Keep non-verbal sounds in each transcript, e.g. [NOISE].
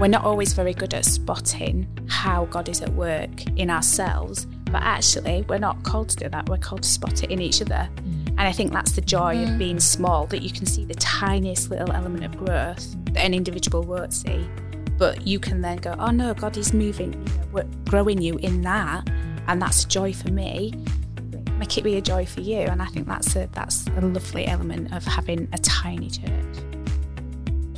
we're not always very good at spotting how God is at work in ourselves, but actually, we're not called to do that. We're called to spot it in each other. Mm. And I think that's the joy of being mm. small that you can see the tiniest little element of growth that an individual won't see. But you can then go, oh no, God is moving, you know, we're growing you in that. And that's a joy for me. Make it be a joy for you. And I think that's a, that's a lovely element of having a tiny church.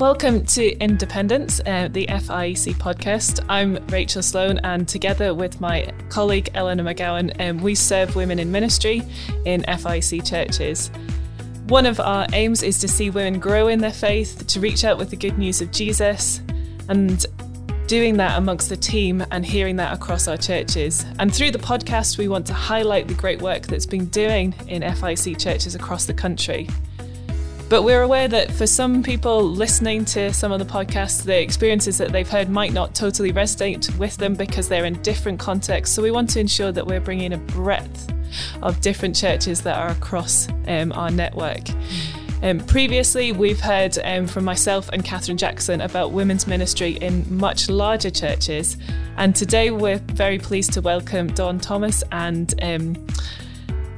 Welcome to Independence, uh, the FIEC podcast. I'm Rachel Sloan, and together with my colleague Eleanor McGowan, um, we serve women in ministry in FIEC churches. One of our aims is to see women grow in their faith, to reach out with the good news of Jesus, and doing that amongst the team and hearing that across our churches. And through the podcast, we want to highlight the great work that's been doing in FIEC churches across the country. But we're aware that for some people listening to some of the podcasts, the experiences that they've heard might not totally resonate with them because they're in different contexts. So we want to ensure that we're bringing a breadth of different churches that are across um, our network. Um, previously, we've heard um, from myself and Catherine Jackson about women's ministry in much larger churches. And today we're very pleased to welcome Dawn Thomas and um,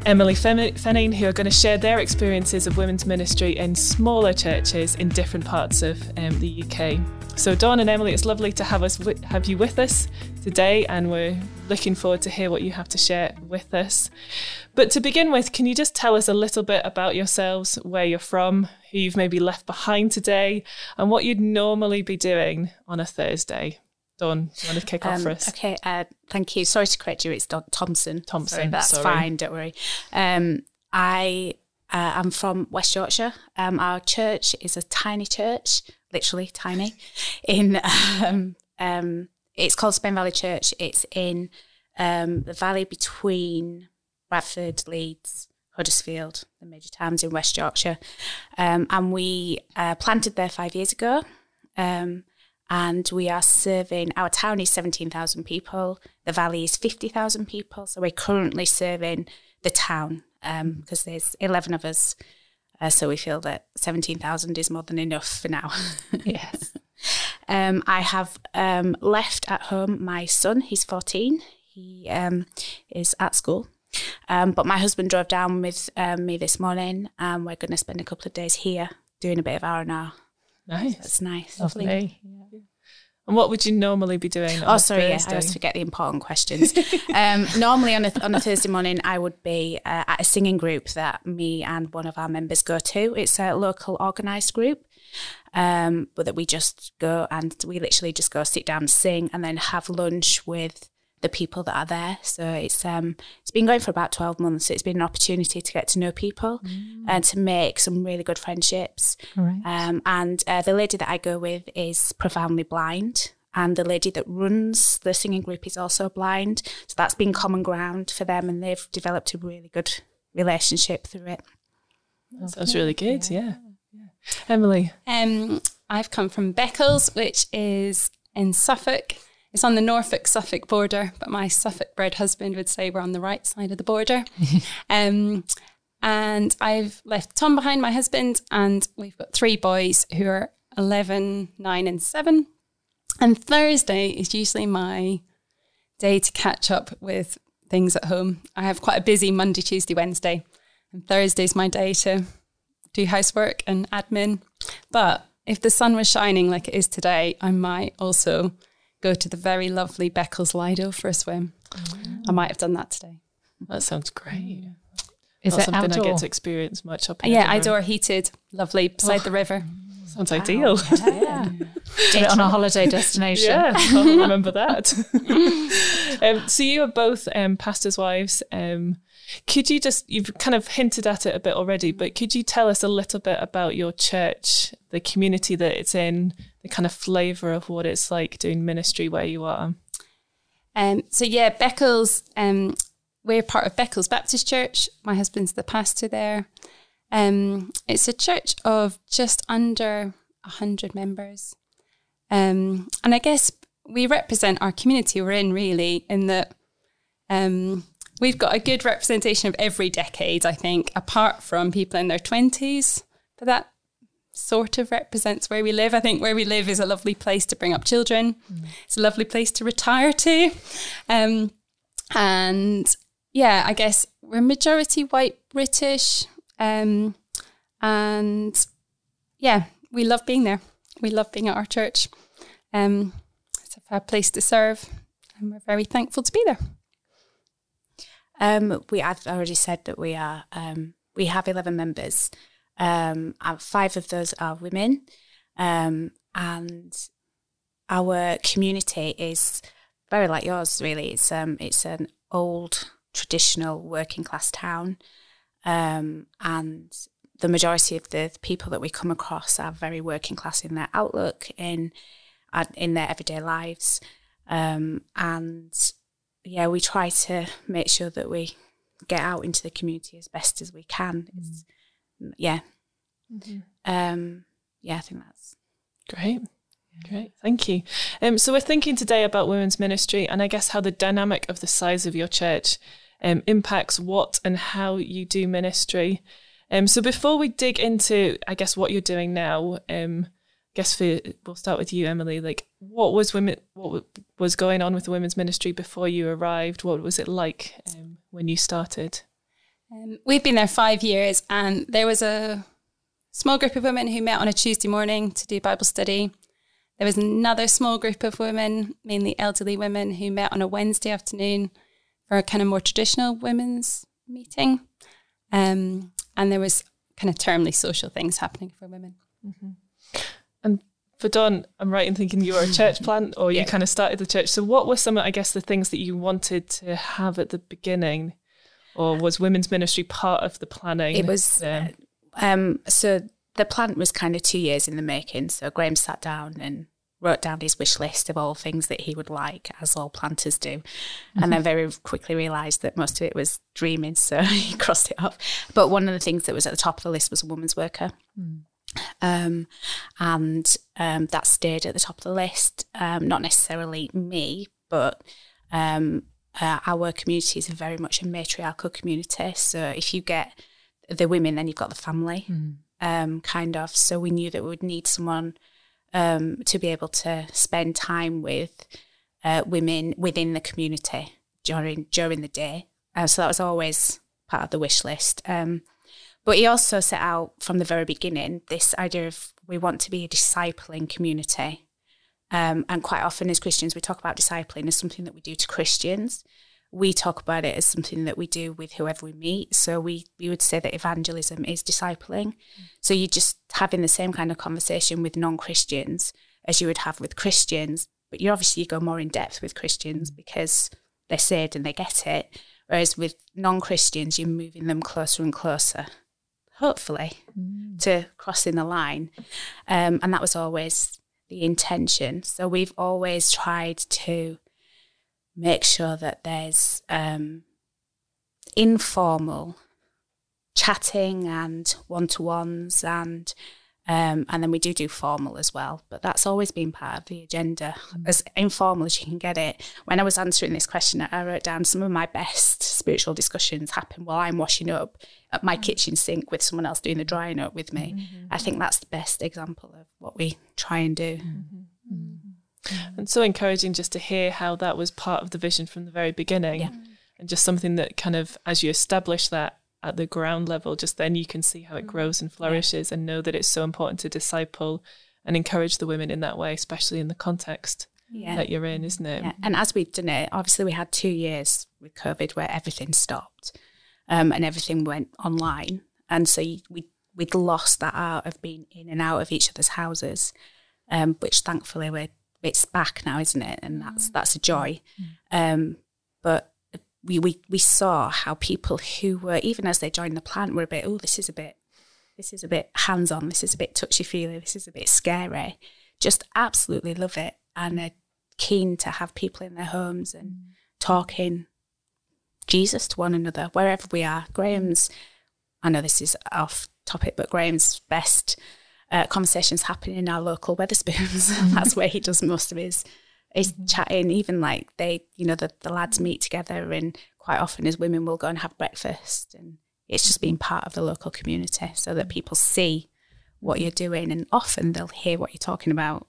Emily Fenning, who are going to share their experiences of women's ministry in smaller churches in different parts of um, the UK. So, Dawn and Emily, it's lovely to have us have you with us today, and we're looking forward to hear what you have to share with us. But to begin with, can you just tell us a little bit about yourselves, where you're from, who you've maybe left behind today, and what you'd normally be doing on a Thursday? Dawn, do you want to kick off um, for us? Okay, uh, thank you. Sorry to correct you. It's Dawn- Thompson. Thompson. Sorry, that's sorry. fine. Don't worry. Um, I uh, am from West Yorkshire. Um, our church is a tiny church, literally tiny. [LAUGHS] In um, um, it's called Spen Valley Church. It's in um, the valley between Bradford, Leeds, Huddersfield, the major towns in West Yorkshire, and we uh, planted there five years ago. Um, and we are serving our town is 17,000 people the valley is 50,000 people so we're currently serving the town because um, there's 11 of us uh, so we feel that 17,000 is more than enough for now. [LAUGHS] Yes. Um, I have um, left at home my son he's 14 he um, is at school. Um, but my husband drove down with um, me this morning and we're going to spend a couple of days here doing a bit of R&R Nice. That's nice. Lovely. Lovely. Yeah. And what would you normally be doing? oh, sorry, yeah, I always forget the important questions. um, [LAUGHS] normally on a, on a Thursday morning, I would be uh, at a singing group that me and one of our members go to. It's a local organised group, um, but that we just go and we literally just go sit down, sing, and then have lunch with the people that are there. So it's um it's been going for about twelve months. So it's been an opportunity to get to know people mm. and to make some really good friendships. Right. Um, and uh, the lady that I go with is profoundly blind. And the lady that runs the singing group is also blind. So that's been common ground for them, and they've developed a really good relationship through it. That sounds really good, yeah. yeah. Emily? Um, I've come from Beccles, which is in Suffolk. It's on the Norfolk Suffolk border, but my Suffolk bred husband would say we're on the right side of the border. [LAUGHS] um, and I've left Tom behind, my husband, and we've got three boys who are 11, 9, and 7. And Thursday is usually my day to catch up with things at home. I have quite a busy Monday, Tuesday, Wednesday, and Thursday's my day to do housework and admin. But if the sun was shining like it is today, I might also go to the very lovely Beccles Lido for a swim. I might have done that today. That sounds great. Is Not it something outdoor? I get to experience much up here? Yeah, outdoor heated, lovely, beside Oh. the river. Sounds ideal. Yeah. [LAUGHS] Do it on a holiday destination. Yeah, I'll [LAUGHS] remember that. [LAUGHS] um, so you are both um, pastors' wives. Um, could you just, you've kind of hinted at it a bit already, but could you tell us a little bit about your church, the community that it's in, the kind of flavour of what it's like doing ministry where you are? Um, so yeah, Beccles, um, we're part of Beccles Baptist Church. My husband's the pastor there. Um, it's a church of just under 100 members. Um, and I guess we represent our community we're in, really, in that um, we've got a good representation of every decade, I think, apart from people in their 20s. But that sort of represents where we live. I think where we live is a lovely place to bring up children. Mm. It's a lovely place to retire to. Um, and yeah, I guess we're majority white British. Um, and yeah, we love being there. We love being at our church. Um, it's a fair place to serve, and we're very thankful to be there. Um, we I've already said that we are um, we have eleven members. Um, five of those are women, um, and our community is very like yours. Really, it's um, it's an old traditional working class town, um, and the majority of the people that we come across are very working class in their outlook in in their everyday lives, um, and yeah, we try to make sure that we get out into the community as best as we can. Mm. yeah, mm-hmm. um, yeah, I think that's great. Great, thank you. Um, so we're thinking today about women's ministry, and I guess how the dynamic of the size of your church um, impacts what and how you do ministry. Um, so before we dig into, I guess, what you're doing now, um, guess for we'll start with you, Emily. Like, what was women? What was going on with the women's ministry before you arrived? What was it like um, when you started? Um, we've been there five years, and there was a small group of women who met on a Tuesday morning to do Bible study. There was another small group of women, mainly elderly women, who met on a Wednesday afternoon for a kind of more traditional women's meeting. Um, and there was kind of termly social things happening for women. Mm-hmm. For Dawn, I'm right in thinking you were a church [LAUGHS] plant or you yeah. kind of started the church. So what were some, I guess, the things that you wanted to have at the beginning? Or was women's ministry part of the planning? It was. Uh, um, so the plant was kind of two years in the making. So Graham sat down and wrote down his wish list of all things that he would like, as all planters do, mm-hmm. and then very quickly realised that most of it was dreaming, so [LAUGHS] he crossed it off. But one of the things that was at the top of the list was a woman's worker. Mm. Um, and um, that stayed at the top of the list. Um, not necessarily me, but um, uh, our community is very much a matriarchal community. So if you get the women, then you've got the family, mm. kind of. So we knew that we would need someone um, to be able to spend time with uh, women within the community during during the day. Uh, so that was always part of the wish list. Um, but he also set out from the very beginning this idea of we want to be a discipling community. Um, and quite often as Christians, we talk about discipling as something that we do to Christians we talk about it as something that we do with whoever we meet. So we, we would say that evangelism is discipling. So you're just having the same kind of conversation with non Christians as you would have with Christians, but you obviously go more in depth with Christians because they're saved and they get it. Whereas with non Christians, you're moving them closer and closer, hopefully, mm. to crossing the line. Um, and that was always the intention. So we've always tried to make sure that there's um, informal chatting and one to ones and um, and then we do do formal as well, but that's always been part of the agenda, mm. as informal as you can get it. When I was answering this question, I wrote down some of my best spiritual discussions happen while I'm washing up at my mm. kitchen sink with someone else doing the drying up with me. Mm-hmm. I think that's the best example of what we try and do. Mm-hmm. Mm-hmm. And so encouraging just to hear how that was part of the vision from the very beginning. Yeah. And just something that kind of, as you establish that at the ground level, just then you can see how it grows and flourishes yeah. and know that it's so important to disciple and encourage the women in that way, especially in the context yeah. that you're in, isn't it? Yeah. And as we've done it, obviously we had two years with COVID where everything stopped um, and everything went online. And so we, we'd lost that art of being in and out of each other's houses, um, which thankfully we're it's back now, isn't it? And that's that's a joy. Um, but we, we we saw how people who were even as they joined the plant were a bit, oh, this is a bit, this is a bit hands on, this is a bit touchy feely, this is a bit scary. Just absolutely love it and are keen to have people in their homes and talking Jesus to one another wherever we are. Graham's, I know this is off topic, but Graham's best uh, conversations happen in our local Wetherspoons. Mm-hmm. [LAUGHS] That's where he does most of his his mm-hmm. chatting. Even like they, you know, the, the lads meet together, and quite often as women will go and have breakfast, and it's just being part of the local community so that people see what you're doing, and often they'll hear what you're talking about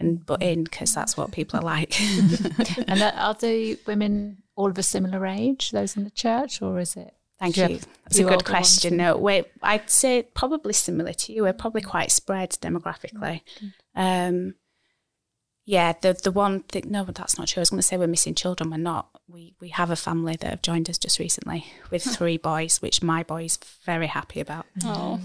and butt in because that's what people are like. [LAUGHS] and [LAUGHS] are the women all of a similar age, those in the church, or is it? Thank you. That's a good question. No, we I'd say probably similar to you. We're probably quite spread demographically. Um, yeah, the the one thing. No, but that's not true. I was going to say we're missing children. We're not. We we have a family that have joined us just recently with [LAUGHS] three boys, which my boy is very happy about. Oh.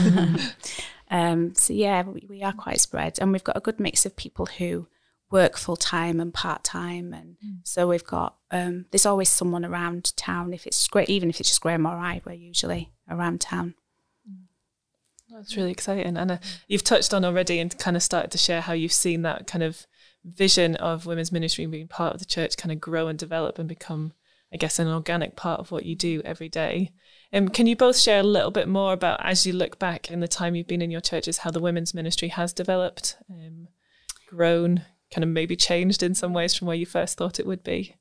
[LAUGHS] um, so yeah, we, we are quite spread, and we've got a good mix of people who work full time and part time, and mm. so we've got. Um, there's always someone around town. If it's great, even if it's just Graham or I, we're usually around town. That's really exciting. And uh, you've touched on already and kind of started to share how you've seen that kind of vision of women's ministry being part of the church kind of grow and develop and become, I guess, an organic part of what you do every day. Um, can you both share a little bit more about, as you look back in the time you've been in your churches, how the women's ministry has developed, um, grown, kind of maybe changed in some ways from where you first thought it would be?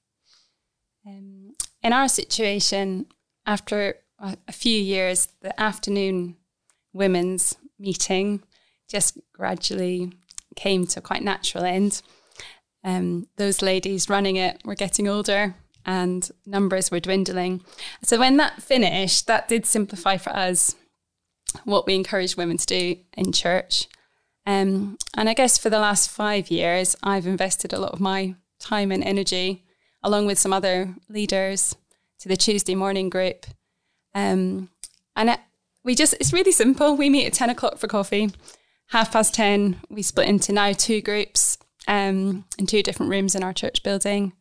Um, in our situation, after a few years, the afternoon women's meeting just gradually came to a quite natural end. Um, those ladies running it were getting older and numbers were dwindling. So when that finished, that did simplify for us what we encourage women to do in church. Um, and I guess for the last five years, I've invested a lot of my time and energy, along with some other leaders, to the Tuesday morning group. Um, and it, we just, it's really simple. We meet at 10 o'clock for coffee. Half past 10, we split into now two groups um, in two different rooms in our church building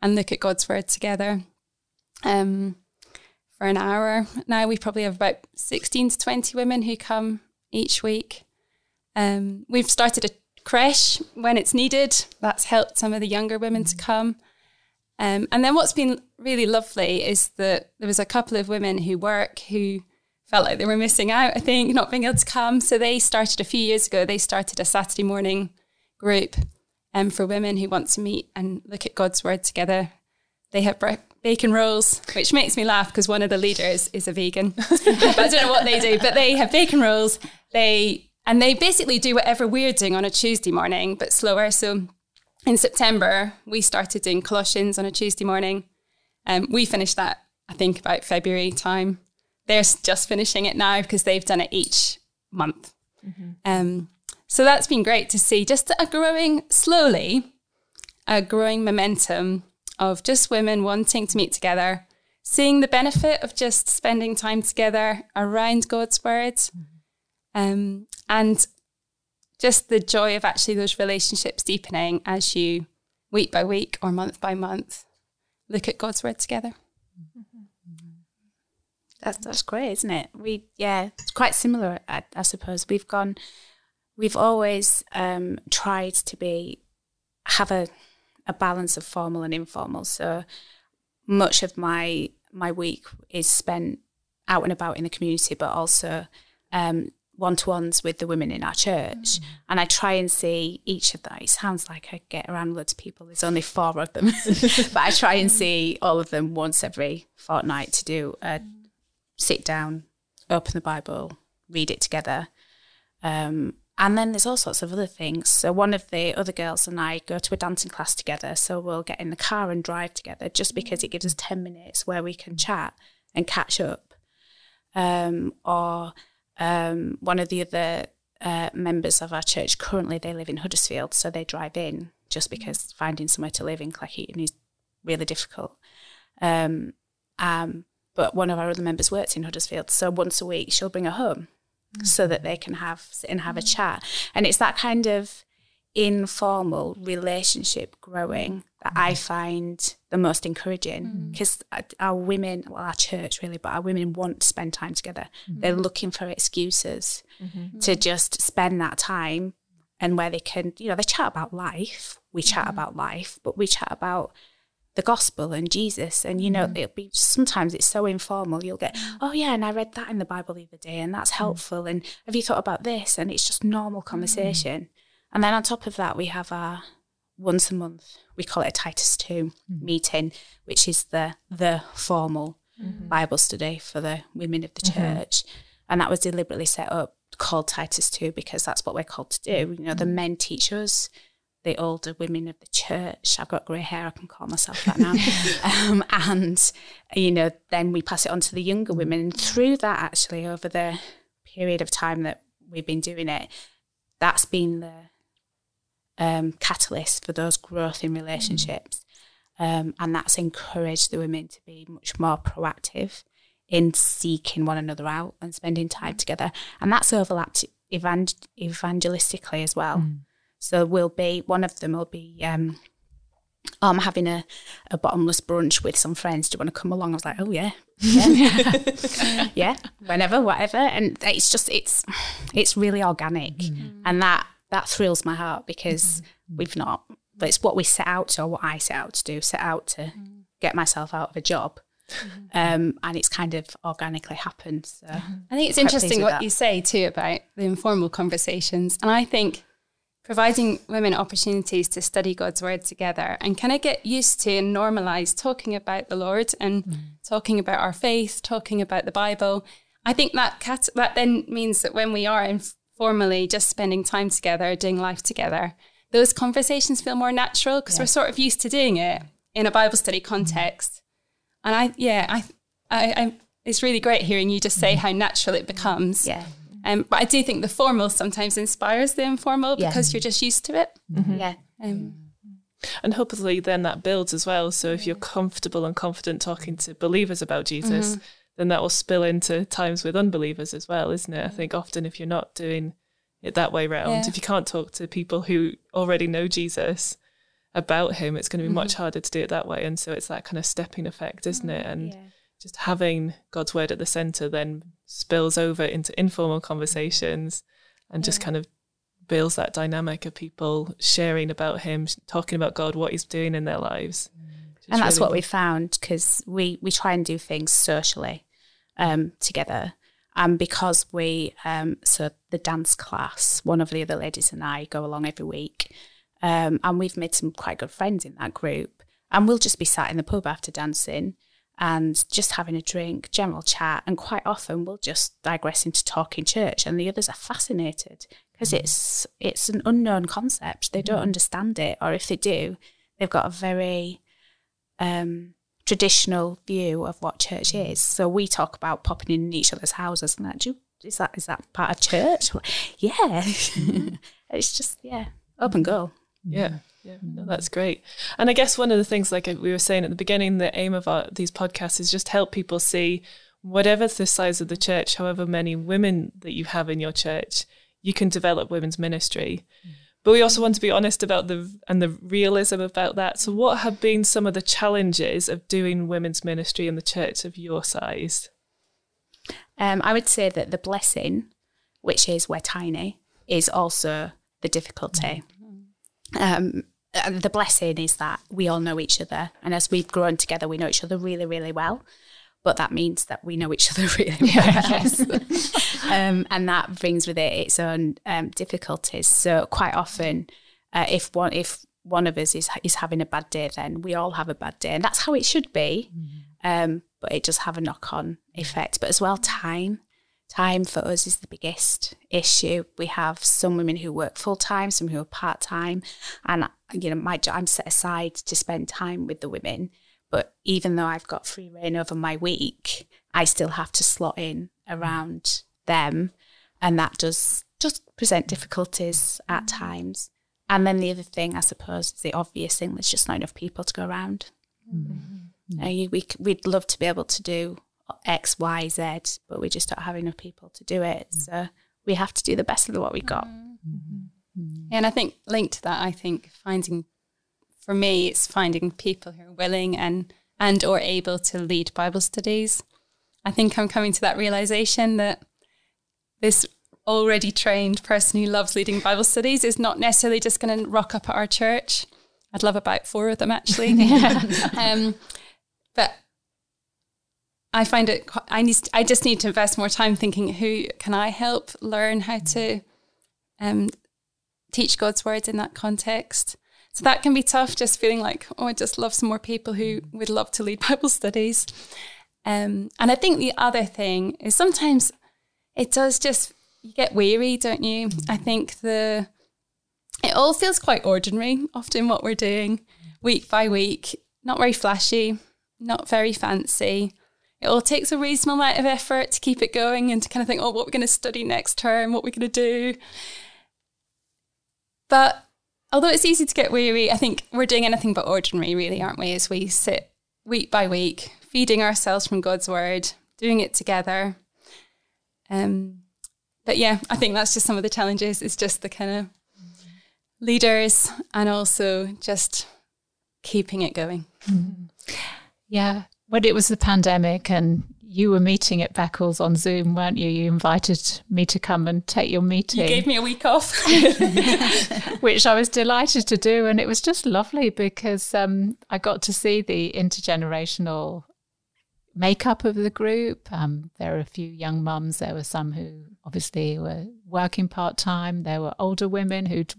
and look at God's word together um, for an hour. Now we probably have about 16 to 20 women who come each week. Um, we've started a creche when it's needed. That's helped some of the younger women to come. Um, and then what's been really lovely is that there was a couple of women who work who felt like they were missing out, I think, not being able to come. So they started a few years ago, they started a Saturday morning group um, for women who want to meet and look at God's word together. They have bacon rolls, which makes me laugh because one of the leaders is a vegan. [LAUGHS] but I don't know what they do, but they have bacon rolls. They and they basically do whatever we're doing on a Tuesday morning, but slower. So in September, we started doing Colossians on a Tuesday morning. Um, we finished that, I think, about February time they're just finishing it now because they've done it each month. Mm-hmm. Um, so that's been great to see just a growing, slowly, a growing momentum of just women wanting to meet together, seeing the benefit of just spending time together around God's word, mm-hmm. um, and just the joy of actually those relationships deepening as you, week by week or month by month, look at God's word together. That's that's great, isn't it? We yeah, it's quite similar. I, I suppose we've gone. We've always um, tried to be have a a balance of formal and informal. So much of my my week is spent out and about in the community, but also um, one-to-ones with the women in our church mm. and i try and see each of them it sounds like i get around loads of people there's only four of them [LAUGHS] but i try and [LAUGHS] see all of them once every fortnight to do a sit down, open the Bible, read it together. Um, and then there's all sorts of other things. So one of the other girls and I go to a dancing class together. So we'll get in the car and drive together just because it gives us 10 minutes where we can chat and catch up. Um, or um, one of the other uh, members of our church, currently they live in Huddersfield, so they drive in just because finding somewhere to live in Cleckheaton is really difficult. Um, um, but one of our other members works in Huddersfield, so once a week she'll bring her home mm-hmm. so that they can have sit and have a chat. And it's that kind of informal relationship growing that I mm-hmm. find the most encouraging because mm-hmm. our women, well, our church really, but our women want to spend time together. Mm-hmm. They're looking for excuses mm-hmm. to just spend that time and where they can, you know, they chat about life. We chat mm-hmm. about life, but we chat about the gospel and Jesus. And, you know, mm. it'll be sometimes it's so informal. You'll get, mm. oh, yeah, and I read that in the Bible the other day, and that's mm. helpful. Mm. And have you thought about this? And it's just normal conversation. Mm. And then on top of that, we have our once a month, we call it a Titus 2 mm. meeting, which is the the formal mm-hmm. Bible study for the women of the mm-hmm. church. And that was deliberately set up called Titus 2 because that's what we're called to do. You know, the men teach us, the older women of the church. I've got grey hair, I can call myself that now. [LAUGHS] um, and, you know, then we pass it on to the younger women. And through that, actually, over the period of time that we've been doing it, that's been the um, catalyst for those growth in relationships. Um, and that's encouraged the women to be much more proactive in seeking one another out and spending time together. And that's overlapped evang- evangelistically as well. Mm. So we'll be, one of them will be, um, oh, I'm having a, a bottomless brunch with some friends. Do you want to come along? I was like, oh, yeah. Yeah. [LAUGHS] yeah. Whenever, whatever. And it's just, it's, it's really organic. Mm-hmm. And that, that thrills my heart because mm-hmm. we've not, but it's what we set out to, or what I set out to do, set out to mm-hmm. get myself out of a job. Um, and it's kind of organically happened. So I think it's Quite pleased interesting what that. you say too about the informal conversations. And I think providing women opportunities to study God's word together and kind of get used to and normalize talking about the Lord and Mm. talking about our faith, talking about the Bible. I think that cat- that then means that when we are informally just spending time together, doing life together, those conversations feel more natural because we're sort of used to doing it in a Bible study context. And I, yeah, I, I, I, it's really great hearing you just say how natural it becomes. yeah. Um, but I do think the formal sometimes inspires the informal Yeah. because you're just used to it. Yeah. Um, And hopefully, then that builds as well. So if you're comfortable and confident talking to believers about Jesus, then that will spill into times with unbelievers as well, isn't it? I think often if you're not doing it that way round, Yeah. if you can't talk to people who already know Jesus about him, it's going to be much harder to do it that way. And so it's that kind of stepping effect, isn't it? And just having God's word at the center then spills over into informal conversations and just kind of builds that dynamic of people sharing about him, talking about God, what he's doing in their lives. which and that's really what we found because we we try and do things socially um, together. And because we um, so the dance class one of the other ladies and i go along every week um, and we've made some quite good friends in that group. And we'll just be sat in the pub after dancing and just having a drink general chat and quite often we'll just digress into talking church and the others are fascinated because mm. it's it's an unknown concept they don't mm. understand it or if they do they've got a very um, traditional view of what church mm. is. So we talk about popping in each other's houses and that. Do you, is that is that part of church? [LAUGHS] yeah, [LAUGHS] it's just yeah, up and go. Yeah, yeah, no, that's great. And I guess one of the things, like we were saying at the beginning, the aim of our, these podcasts is just help people see whatever the size of the church, however many women that you have in your church, you can develop women's ministry. But we also want to be honest about the and the realism about that. So, what have been some of the challenges of doing women's ministry in the church of your size? Um, I would say that the blessing, which is we're tiny, is also the difficulty. Um, and the blessing is that we all know each other, and as we've grown together, we know each other really, really well. But that means that we know each other [LAUGHS] really well, [LAUGHS] um, and that brings with it its own um, difficulties. So quite often, uh, if one if one of us is is having a bad day, then we all have a bad day, and that's how it should be. Um, but it does have a knock on effect. But as well, time. Time for us is the biggest issue. We have some women who work full time, some who are part time, and you know, my I'm set aside to spend time with the women. But even though I've got free reign over my week, I still have to slot in around them, and that does just present difficulties at mm. times. And then the other thing, I suppose, is the obvious thing: there's just not enough people to go around. Uh, you- we, we'd love to be able to do X, Y, Z, but we just don't have enough people to do it. Mm. So we have to do the best of what we got. Mm-hmm. Mm-hmm. And I think linked to that, I think finding, for me, it's finding people who are willing and and or able to lead Bible studies. I think I'm coming to that realization that this already trained person who loves leading Bible studies is not necessarily just going to rock up at our church. I'd love about four of them actually. [LAUGHS] um, but I find it. I need. I just need to invest more time thinking. Who can I help learn how to um, teach God's words in that context? So that can be tough. Just feeling like, oh, I just love some more people who would love to lead [LAUGHS] Bible studies. Um, and I think the other thing is sometimes it does just you get weary, don't you? I think the it all feels quite ordinary. Often what we're doing week by week, not very flashy, not very fancy. It all takes a reasonable amount of effort to keep it going and to kind of think, oh, what we're going to study next term, what we're going to do. But although it's easy to get weary, I think we're doing anything but ordinary, really, aren't we? As we sit week by week, feeding ourselves from God's word, doing it together. Um, but yeah, I think that's just some of the challenges. It's just the kind of leaders and also just keeping it going. Mm. Yeah. When it was the pandemic and you were meeting at Beccles on Zoom, weren't you? You invited me to come and take your meeting. You gave me a week off, [LAUGHS] [LAUGHS] which I was delighted to do, and it was just lovely because um, I got to see the intergenerational makeup of the group. Um, there were a few young mums. There were some who obviously were working part time. There were older women who'd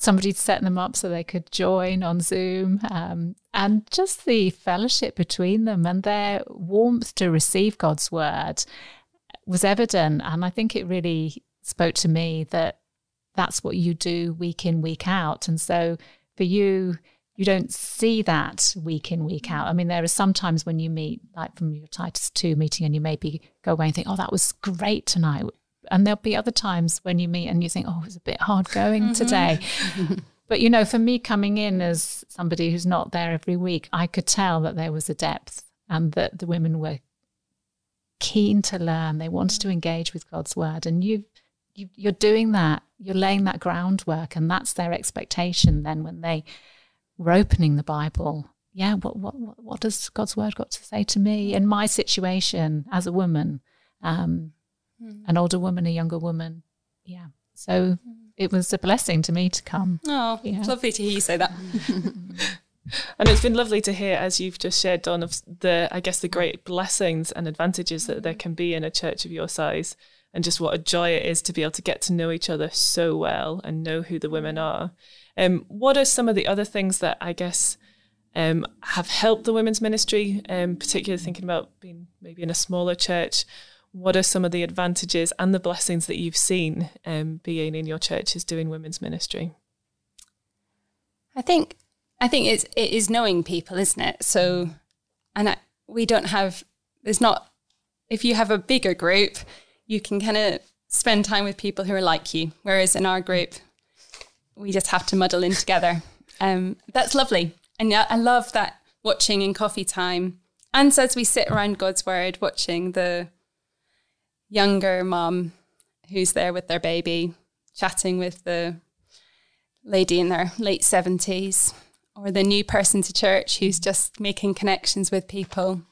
somebody'd set them up so they could join on Zoom. Um, and just the fellowship between them and their warmth to receive God's word was evident. And I think it really spoke to me that that's what you do week in, week out. And so for you, you don't see that week in, week out. I mean, there are some times when you meet, like from your Titus 2 meeting, and you maybe go away and think, oh, that was great tonight and there'll be other times when you meet and you think, oh, it was a bit hard going mm-hmm. today. [LAUGHS] but, you know, for me coming in as somebody who's not there every week, I could tell that there was a depth and that the women were keen to learn. They wanted to engage with God's word. And you, you you're doing that. You're laying that groundwork. And that's their expectation then when they were opening the Bible. Yeah, what, what, what, what does God's word got to say to me in my situation as a woman? Um, mm. an older woman, a younger woman. Yeah. So mm. it was a blessing to me to come. Oh, yeah. lovely to hear you say that. [LAUGHS] [LAUGHS] and it's been lovely to hear, as you've just shared, Dawn, of the, I guess, the great blessings and advantages that there can be in a church of your size, and just what a joy it is to be able to get to know each other so well and know who the women are. Um, what are some of the other things that I guess um, have helped the women's ministry, um, particularly thinking about being maybe in a smaller church? What are some of the advantages and the blessings that you've seen um, being in your churches doing women's ministry? I think I think it's it is knowing people, isn't it? So, and I, we don't have there's not if you have a bigger group, you can kind of spend time with people who are like you. Whereas in our group, we just have to muddle in together. Um, that's lovely, and I love that watching in coffee time. And so as we sit around God's word, watching the younger mom who's there with their baby, chatting with the lady in their late 70s, or the new person to church who's just making connections with people.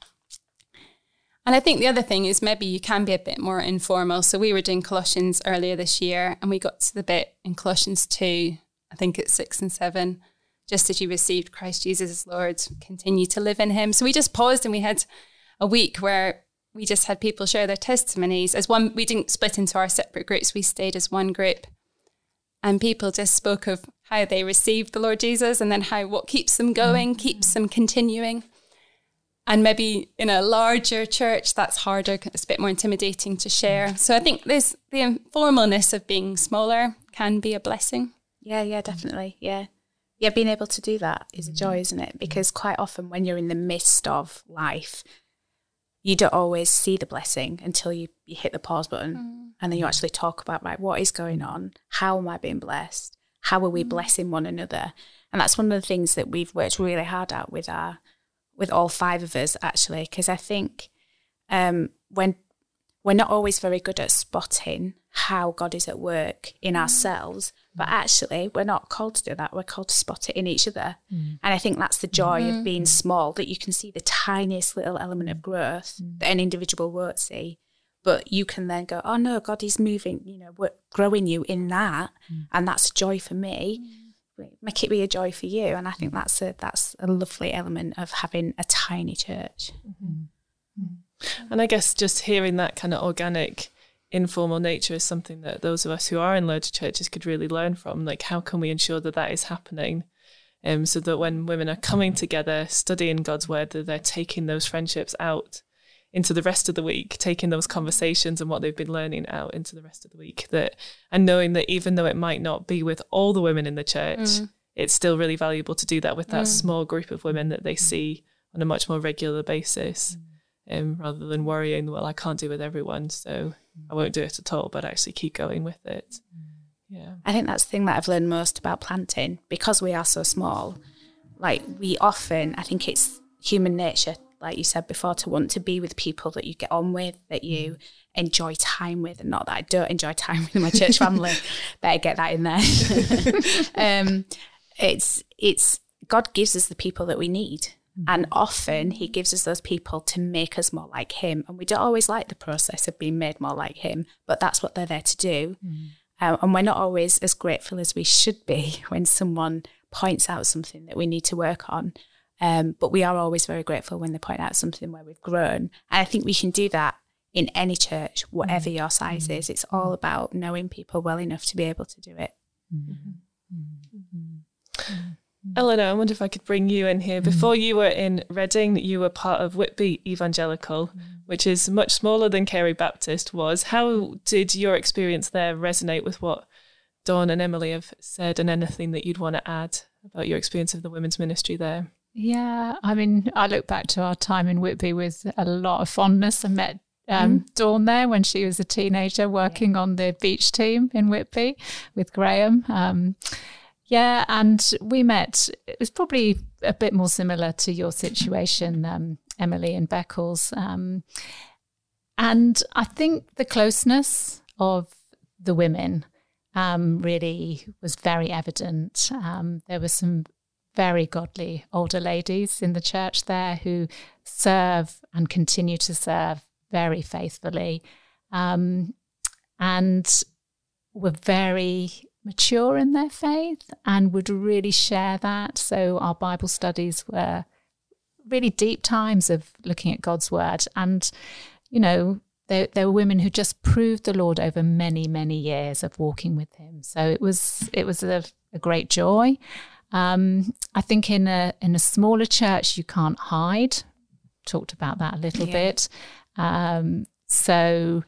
And I think the other thing is maybe you can be a bit more informal. So we were doing Colossians earlier this year, and we got to the bit in Colossians 2, I think it's 6 and 7. Just as you received Christ Jesus as Lord, continue to live in him. So we just paused and we had a week where we just had people share their testimonies. As one we didn't split into our separate groups. We stayed as one group. And people just spoke of how they received the lord jesus and then how what keeps them going mm-hmm. keeps them continuing. And maybe in a larger church that's harder it's a bit more intimidating to share. So i think this the informalness of being smaller can be a blessing. Yeah yeah definitely. Yeah. Yeah being able to do that is a joy mm-hmm. isn't it? Because quite often when you're in the midst of life you don't always see the blessing until you, you hit the pause button mm. and then you actually talk about right what is going on how am i being blessed how are we mm. blessing one another and that's one of the things that we've worked really hard at with our with all five of us actually because i think um, when we're not always very good at spotting how god is at work in mm. ourselves but actually, we're not called to do that. We're called to spot it in each other. Mm. And I think that's the joy mm-hmm. of being small, that you can see the tiniest little element of growth mm. that an individual won't see. But you can then go, oh no, God is moving, you know, we're growing you in that. Mm. And that's a joy for me. Mm. Make it be a joy for you. And I think that's a that's a lovely element of having a tiny church. Mm-hmm. Mm. And I guess just hearing that kind of organic informal nature is something that those of us who are in larger churches could really learn from. Like, how can we ensure that that is happening? Um, so that when women are coming together, studying God's word, that they're taking those friendships out into the rest of the week, taking those conversations and what they've been learning out into the rest of the week. That and knowing that even though it might not be with all the women in the church, mm. it's still really valuable to do that with that mm. small group of women that they see on a much more regular basis, mm. um, rather than worrying, well, I can't do with everyone, so I won't do it at all. But actually keep going with it. Yeah, I think that's the thing that I've learned most about planting because we are so small. Like we often, I think it's human nature like you said before, to want to be with people that you get on with, that you enjoy time with, and not that I don't enjoy time with my church family. [LAUGHS] Better get that in there. [LAUGHS] um, it's it's God gives us the people that we need. Mm. And often he gives us those people to make us more like him. And we don't always like the process of being made more like him, but that's what they're there to do. Mm. Uh, and we're not always as grateful as we should be [LAUGHS] when someone points out something that we need to work on. Um, but we are always very grateful when they point out something where we've grown. And I think we can do that in any church, whatever your size is. It's all about knowing people well enough to be able to do it. Eleanor, I wonder if I could bring you in here. Before you were in Reading, you were part of Whitby Evangelical, which is much smaller than Carey Baptist was. How did your experience there resonate with what Dawn and Emily have said, and anything that you'd want to add about your experience of the women's ministry there? Yeah, I mean, I look back to our time in Whitby with a lot of fondness. I met um, mm. Dawn there when she was a teenager working on the beach team in Whitby with Graham. Um, yeah, and we met, it was probably a bit more similar to your situation, um, Emily and Beccles. Um, and I think the closeness of the women um, really was very evident. Um, there were some very godly older ladies in the church there who serve and continue to serve very faithfully um, and were very mature in their faith and would really share that. So our Bible studies were really deep times of looking at God's word. And, you know, there, there were women who just proved the Lord over many, many years of walking with him. So it was it was a, a great joy. Um, I think in a in a smaller church you can't hide. Talked about that a little yeah. bit. Um, so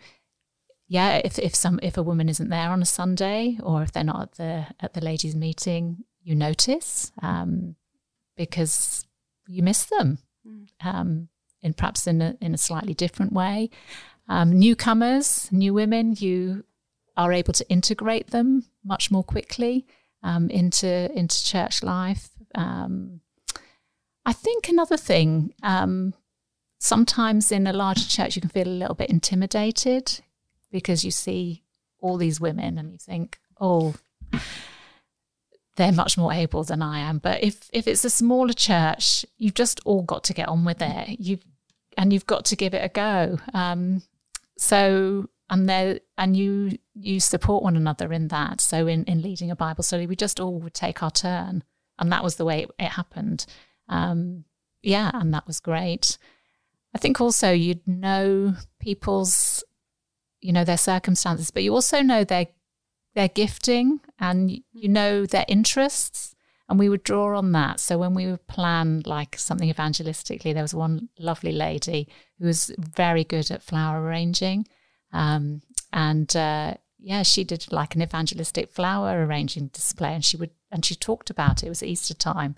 yeah, if if some if a woman isn't there on a Sunday or if they're not at the at the ladies' meeting, you notice um, because you miss them, mm. um, in perhaps in a in a slightly different way. Um, newcomers, new women, you are able to integrate them much more quickly um, into into church life. Um, I think another thing, um, sometimes in a larger church, you can feel a little bit intimidated because you see all these women and you think, oh, they're much more able than I am. But if if it's a smaller church, you've just all got to get on with it. You and you've got to give it a go. Um, so and there and you you support one another in that. So in in leading a Bible study, we just all would take our turn, and that was the way it, it happened. Um, yeah, and that was great. I think also you'd know people's, you know, their circumstances, but you also know their their gifting and you know their interests and we would draw on that. So when we would plan like something evangelistically, there was one lovely lady who was very good at flower arranging. Um, and uh, yeah, she did like an evangelistic flower arranging display, and she would and she talked about it. It was Easter time.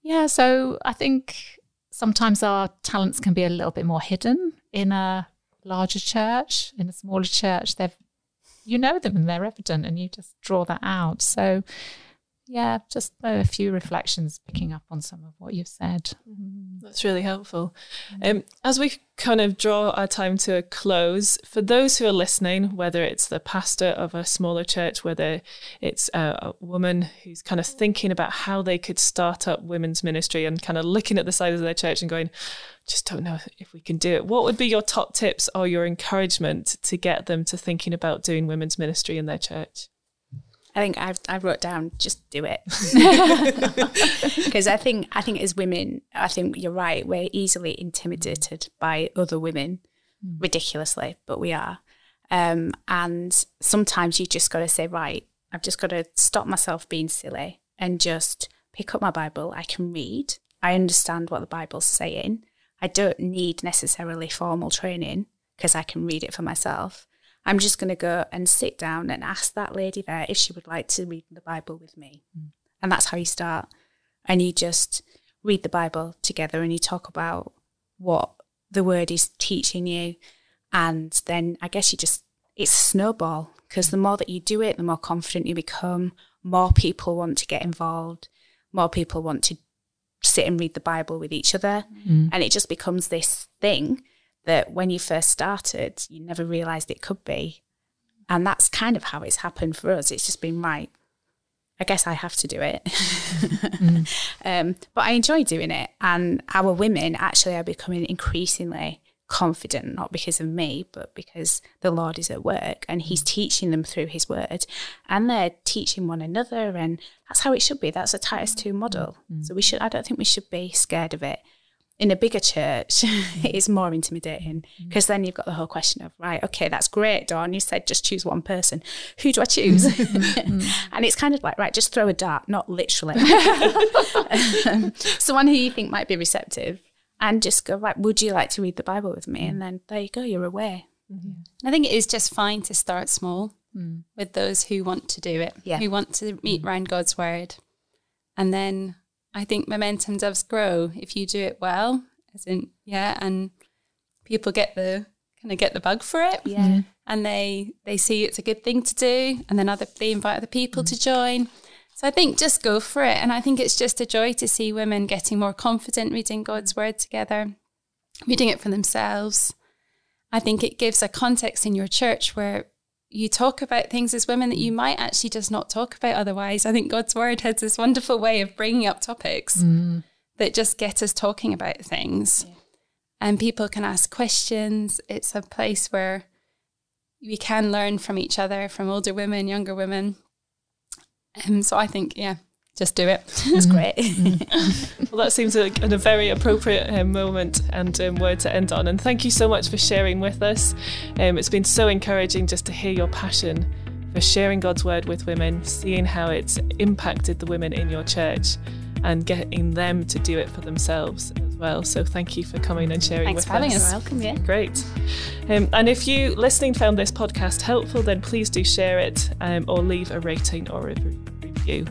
Yeah, so I think sometimes our talents can be a little bit more hidden in a larger church. In a smaller church, they've you know them and they're evident, and you just draw that out. So yeah, just a few reflections picking up on some of what you've said. Mm-hmm. That's really helpful. Mm-hmm. Um, as we kind of draw our time to a close, for those who are listening, whether it's the pastor of a smaller church, whether it's a, a woman who's kind of thinking about how they could start up women's ministry and kind of looking at the size of their church and going, just don't know if we can do it. What would be your top tips or your encouragement to get them to thinking about doing women's ministry in their church? I think I've, I wrote down just do it. [LAUGHS] [LAUGHS] Because I think I think as women I think you're right we're easily intimidated by other women mm. ridiculously but we are. Um, and sometimes you just got to say right I've just got to stop myself being silly and just pick up my Bible. I can read. I understand what the Bible's saying. I don't need necessarily formal training because I can read it for myself. I'm just going to go and sit down and ask that lady there if she would like to read the Bible with me. Mm. And that's how you start. And you just read the Bible together and you talk about what the word is teaching you. And then I guess you just, it's a snowball because the more that you do it, the more confident you become, more people want to get involved, more people want to sit and read the Bible with each other. Mm. And it just becomes this thing that when you first started, you never realized it could be. And that's kind of how it's happened for us. It's just been right. I guess I have to do it. mm. [LAUGHS] um, but I enjoy doing it. And our women actually are becoming increasingly confident, not because of me, but because the Lord is at work and He's teaching them through His word. And they're teaching one another. And that's how it should be. That's a Titus 2 model. Mm. So we should, I don't think we should be scared of it in a bigger church, [LAUGHS] it's more intimidating because mm. then you've got the whole question of, right, okay, that's great, Dawn. You said just choose one person. Who do I choose? [LAUGHS] Mm. [LAUGHS] and it's kind of like, right, just throw a dart, not literally. um, someone who you think might be receptive and just go, right, would you like to read the Bible with me? And then there you go, you're away. Mm-hmm. I think it is just fine to start small mm. with those who want to do it, yeah. who want to meet mm. around God's word. And then I think momentum does grow if you do it well, as in yeah, and people get the kind of get the bug for it, yeah, and they they see it's a good thing to do, and then other they invite other people mm. to join. So I think just go for it, and I think it's just a joy to see women getting more confident reading God's word together, reading it for themselves. I think it gives a context in your church where you talk about things as women that you mm. might actually just not talk about otherwise. I think God's word has this wonderful way of bringing up topics mm. that just get us talking about things. Yeah. And people can ask questions. It's a place where we can learn from each other, from older women, younger women. And um, so I think, yeah, just do it. [LAUGHS] It's great. Mm. [LAUGHS] well, that seems like a, a very appropriate um, moment and um, word to end on. And thank you so much for sharing with us. Um, it's been so encouraging just to hear your passion for sharing God's word with women, seeing how it's impacted the women in your church, and getting them to do it for themselves as well. So thank you for coming and sharing Thanks with for having us. us. Welcome, yeah. Great. Um, and if you listening found this podcast helpful, then please do share it um, or leave a rating or a review.